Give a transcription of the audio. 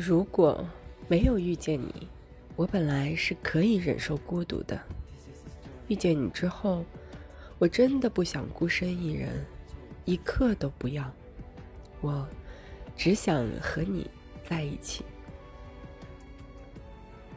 如果没有遇见你我本来是可以忍受孤独的。遇见你之后我真的不想孤身一人一刻都不要。我只想和你在一起。